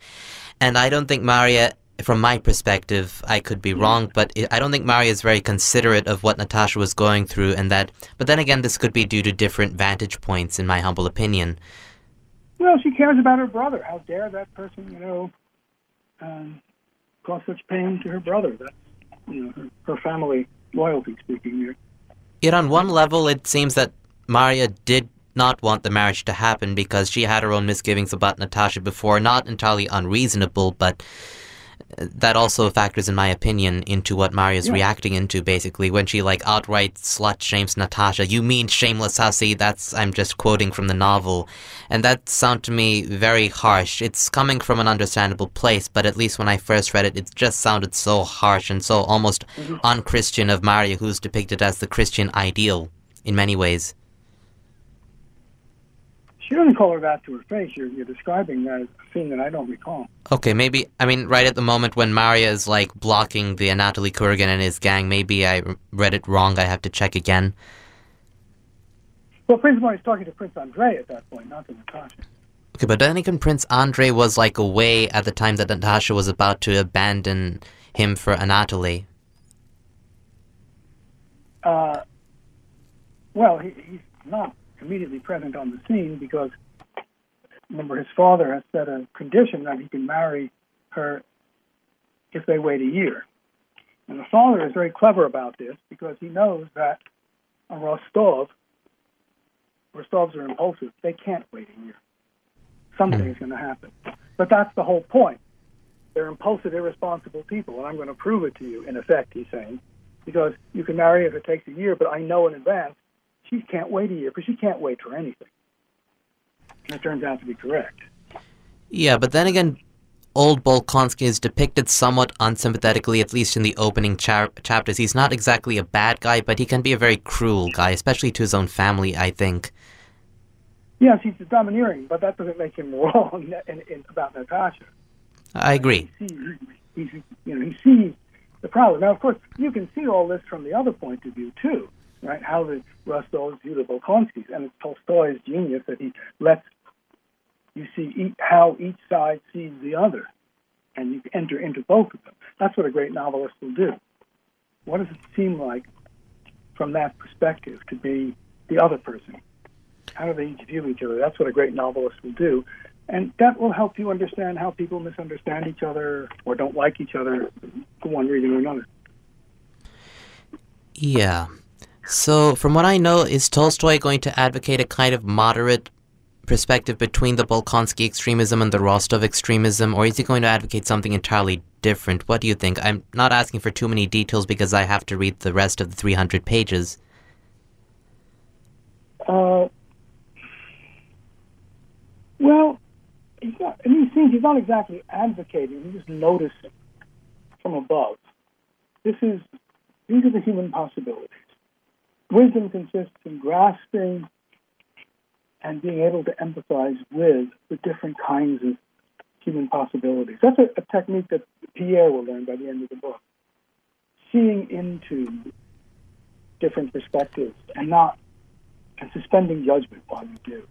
And I don't think Maria, from my perspective, I could be wrong, but I don't think Maria is very considerate of what Natasha was going through, and that. But then again, this could be due to different vantage points, in my humble opinion. Well, she cares about her brother. How dare that person, you know, um, cause such pain to her brother? That's you know her, her family loyalty speaking here. Yet on one level, it seems that Maria did not want the marriage to happen because she had her own misgivings about Natasha before, not entirely unreasonable, but that also factors, in my opinion, into what Maria's yeah. reacting into. Basically, when she like outright slut shames Natasha, you mean shameless hussy? That's I'm just quoting from the novel, and that sounded to me very harsh. It's coming from an understandable place, but at least when I first read it, it just sounded so harsh and so almost mm-hmm. unchristian of Maria, who's depicted as the Christian ideal in many ways. She doesn't call her that to her face. You're, you're describing that scene that I don't recall. Okay, maybe, I mean, right at the moment when Maria is, like, blocking the Anatoly Kuragin and his gang, maybe I read it wrong. I have to check again. Well, Princess Marya's talking to Prince Andrei at that point, not to Natasha. Okay, but then again, Prince Andrei was like away at the time that Natasha was about to abandon him for Anatoly. Uh, well, he, he's not immediately present on the scene because, remember, his father has set a condition that he can marry her if they wait a year. And the father is very clever about this because he knows that on Rostov, Rostovs are impulsive. They can't wait a year. Something is hmm. going to happen. But that's the whole point. They're impulsive, irresponsible people, and I'm going to prove it to you, in effect, he's saying, because you can marry if it takes a year, but I know in advance she can't wait a year because she can't wait for anything. It turns out to be correct. Yeah, but then again, old Bolkonsky is depicted somewhat unsympathetically, at least in the opening cha- chapters. He's not exactly a bad guy, but he can be a very cruel guy, especially to his own family, I think. Yes, he's domineering, but that doesn't make him wrong in, in, about Natasha. I agree. He sees, he's, you know, he sees the problem. Now, of course, you can see all this from the other point of view too, right? How the Rostovs view the Bolkonskys, and it's Tolstoy's genius that he lets you see how each side sees the other, and you enter into both of them. That's what a great novelist will do. What does it seem like from that perspective to be the other person? How do they each view each other? That's what a great novelist will do. And that will help you understand how people misunderstand each other or don't like each other for one reason or another. Yeah. So, from what I know, is Tolstoy going to advocate a kind of moderate perspective between the Bolkonsky extremism and the Rostov extremism, or is he going to advocate something entirely different? What do you think? I'm not asking for too many details because I have to read the rest of the 300 pages. Uh, well, he's not, in these scenes, he's not exactly advocating, he's just noticing from above. This is, these are the human possibilities. Wisdom consists in grasping and being able to empathize with the different kinds of human possibilities. That's a, a technique that Pierre will learn by the end of the book. Seeing into different perspectives and not and suspending judgment while you do.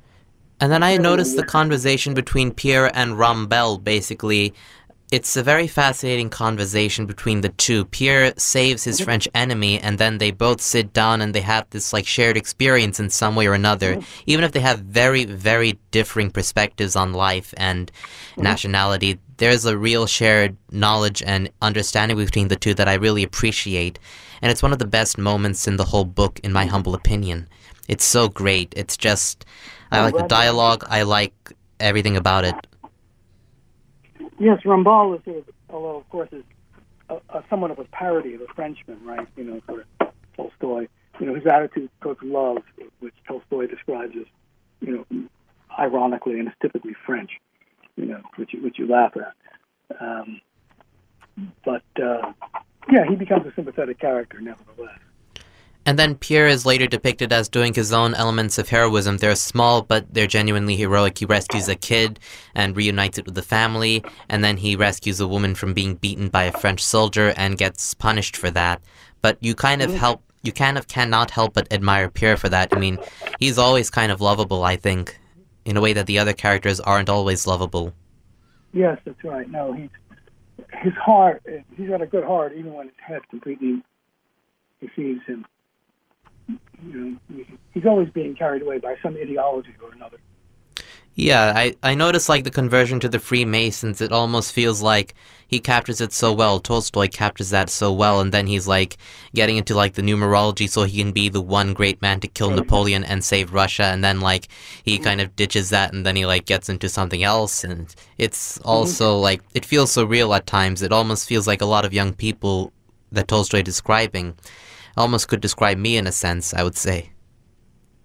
And then I noticed the conversation between Pierre and Ramballe, basically. It's a very fascinating conversation between the two. Pierre saves his French enemy, and then they both sit down and they have this like shared experience in some way or another. Even if they have very, very differing perspectives on life and nationality, there's a real shared knowledge and understanding between the two that I really appreciate. And it's one of the best moments in the whole book, in my humble opinion. It's so great. It's just, I like the dialogue. I like everything about it. Yes, Ramballe is, sort of, although of course is a, a somewhat of a parody of the Frenchman, right? You know, sort of Tolstoy. You know, his attitude towards love, which Tolstoy describes as, you know, ironically and is typically French. You know, which which you laugh at. Um, but uh, yeah, he becomes a sympathetic character nevertheless. And then Pierre is later depicted as doing his own elements of heroism. They're small, but they're genuinely heroic. He rescues a kid and reunites it with the family, and then he rescues a woman from being beaten by a French soldier and gets punished for that. But you kind of mm. help, you kind of cannot help but admire Pierre for that. I mean, he's always kind of lovable, I think, in a way that the other characters aren't always lovable. Yes, that's right. No, he's his heart. He's got a good heart, even when his head completely deceives him you know, he's always being carried away by some ideology or another. Yeah, I, I noticed like the conversion to the Freemasons, it almost feels like he captures it so well. Tolstoy captures that so well, and then he's like getting into like the numerology so he can be the one great man to kill Napoleon and save Russia, and then like he kind of ditches that and then he like gets into something else, and it's also mm-hmm. like it feels so real at times. It almost feels like a lot of young people that Tolstoy is describing almost could describe me in a sense, I would say.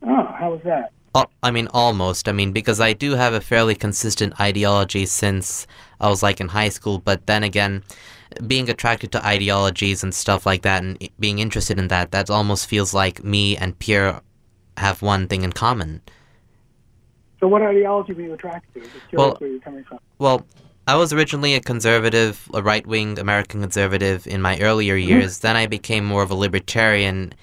Oh, how was that? Oh, I mean, almost. I mean, because I do have a fairly consistent ideology since I was like in high school, but then again, being attracted to ideologies and stuff like that and being interested in that, that almost feels like me and Pierre have one thing in common. So, what ideology were you attracted to? Just well, where you're coming from. Well, I was originally a conservative, a right wing American conservative in my earlier mm-hmm. years. Mm-hmm. Then I became more of a libertarian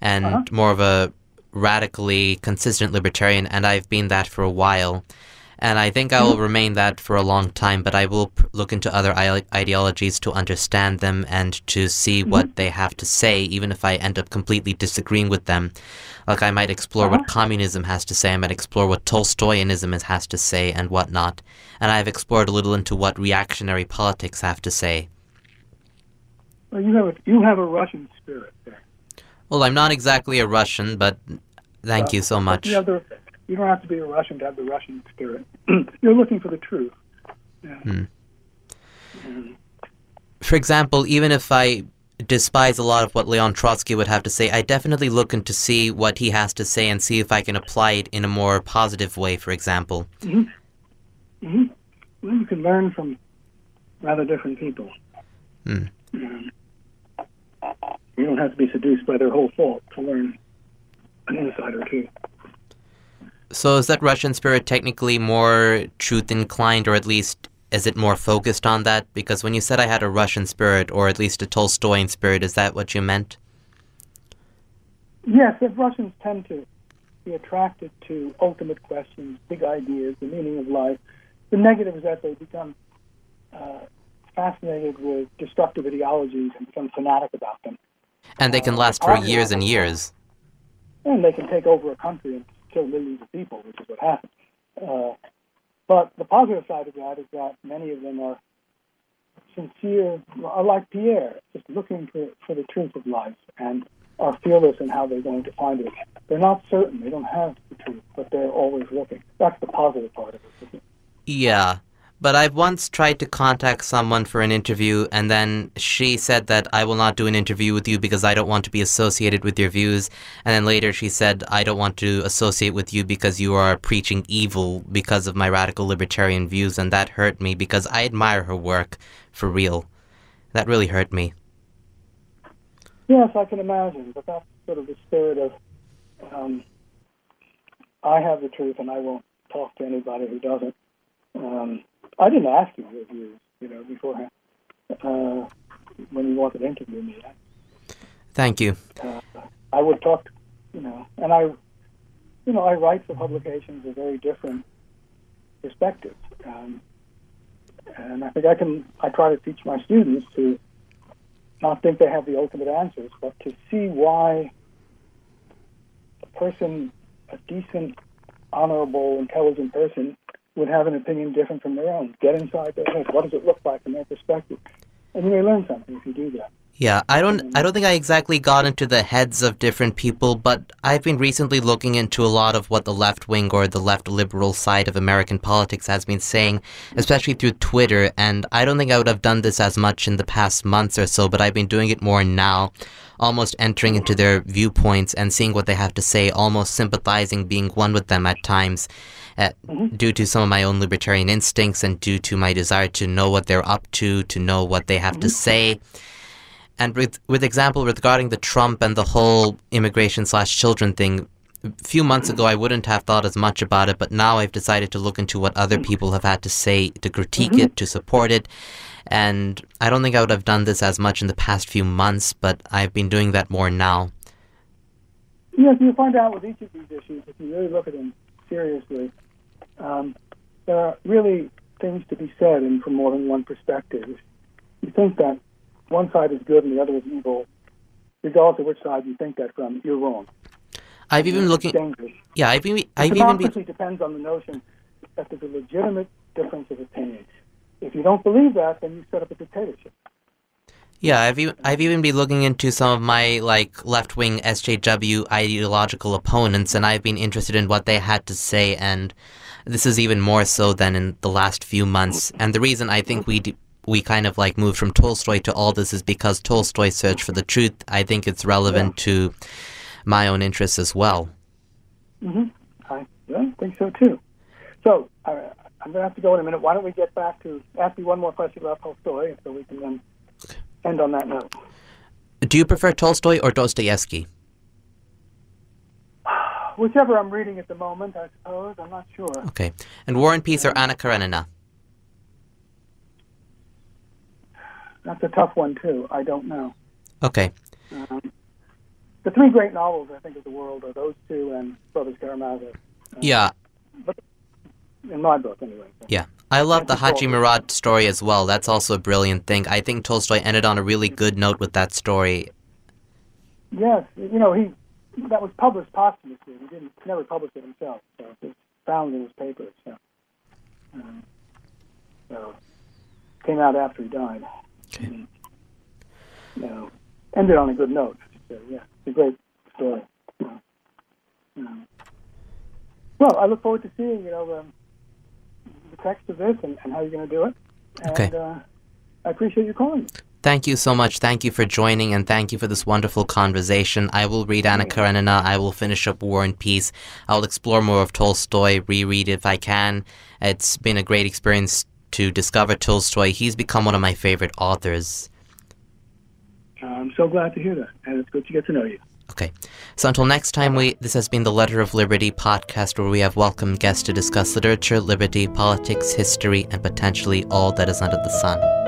and uh-huh. more of a radically consistent libertarian, and I've been that for a while. And I think I mm-hmm. will remain that for a long time, but I will look into other I- ideologies to understand them and to see mm-hmm. what they have to say, even if I end up completely disagreeing with them. Like I might explore what uh-huh. communism has to say, I might explore what Tolstoyanism is- has to say, and whatnot. And I've explored a little into what reactionary politics have to say. Well, you have a, you have a Russian spirit there. Well, I'm not exactly a Russian, but thank you so much. You, have the, you don't have to be a Russian to have the Russian spirit. You're looking for the truth. Yeah. For example, even if I despise a lot of what Leon Trotsky would have to say, I definitely look into see what he has to say and see if I can apply it in a more positive way, for example. hmm hmm Well, you can learn from rather different people. Hmm. Um, you don't have to be seduced by their whole fault to learn an insider, two. So is that Russian spirit technically more truth inclined, or at least is it more focused on that? Because when you said I had a Russian spirit, or at least a Tolstoyan spirit, is that what you meant? Yes, if Russians tend to be attracted to ultimate questions, big ideas, the meaning of life. The negative is that they become uh, fascinated with destructive ideologies and become fanatic about them. And they can last for years and years. and they can take over a country and kill millions of people, which is what happened. Uh, but the positive side of that is that many of them are sincere, are like Pierre, just looking for, for the truth of life and are fearless in how they're going to find it. They're not certain, they don't have the truth, but they're always looking. That's the positive part of it. Yeah. But I've once tried to contact someone for an interview, and then she said that I will not do an interview with you because I don't want to be associated with your views. And then later she said, I don't want to associate with you because you are preaching evil because of my radical libertarian views. And that hurt me because I admire her work for real. That really hurt me. Yes, I can imagine, but that's sort of the spirit of um, I have the truth and I won't talk to anybody who doesn't. Um, I didn't ask you your views, you know, beforehand uh, when you wanted to interview me. Thank you. Uh, I would talk, you know, and I, you know, I write for publications with very different perspectives, um, and I think I can. I try to teach my students to not think they have the ultimate answers, but to see why a person, a decent, honorable, intelligent person, would have an opinion different from their own. Get inside their head. What does it look like from their perspective? And you may learn something if you do that. Yeah, I don't I don't think I exactly got into the heads of different people, but I've been recently looking into a lot of what the left wing or the left liberal side of American politics has been saying, especially through Twitter, and I don't think I would have done this as much in the past months or so, but I've been doing it more now, almost entering into their viewpoints and seeing what they have to say, almost sympathizing, being one with them at times. Uh, due to some of my own libertarian instincts and due to my desire to know what they're up to, to know what they have to say. And with with example regarding the Trump and the whole immigration slash children thing, a few months ago I wouldn't have thought as much about it, but now I've decided to look into what other people have had to say to critique it, to support it. And I don't think I would have done this as much in the past few months, but I've been doing that more now. Yes, you find out with each of these issues, if you really look at them seriously, um, there are really things to be said and from more than one perspective. You think that one side is good and the other is evil, regardless of which side you think that from, you're wrong. I've even It's looking. dangerous. Yeah, I've even I've even Democracy been. depends on the notion that there's a legitimate difference of opinion. If you don't believe that, then you set up a dictatorship. Yeah, I've even, I've even been looking into some of my like left wing SJW ideological opponents, and I've been interested in what they had to say, and this is even more so than in the last few months. And the reason I think we d- we kind of like moved from Tolstoy to all this is because Tolstoy searched for the truth. I think it's relevant to my own interests as well. hmm I yeah, think so too. So uh, I'm going to have to go in a minute. Why don't we get back to ask me one more question about Tolstoy, so we can then end on that note. Do you prefer Tolstoy or Dostoevsky? Whichever I'm reading at the moment, I suppose. I'm not sure. Okay. And War and Peace or Anna Karenina? That's a tough one too. I don't know. Okay. Um, the three great novels I think of the world are those two and Brothers Karamazov. Uh, yeah. In my book, anyway. Yeah. I love the Haji Murad story as well. That's also a brilliant thing. I think Tolstoy ended on a really good note with that story. Yes, you know he that was published posthumously. He didn't never publish it himself, so it's found in his papers. So, um, so came out after he died. Okay. And, you know, ended on a good note. So, yeah, it's a great story. um, well, I look forward to seeing you know um, the text of this and, and how you're going to do it. And, Okay. Uh, I appreciate you calling. Thank you so much. Thank you for joining and thank you for this wonderful conversation. I will read Anna Karenina. I will finish up War and Peace. I will explore more of Tolstoy, reread if I can. It's been a great experience to discover Tolstoy. He's become one of my favorite authors. I'm so glad to hear that, and it's good to get to know you. Okay. So until next time, we this has been the Letter of Liberty podcast where we have welcomed guests to discuss literature, liberty, politics, history, and potentially all that is under the sun.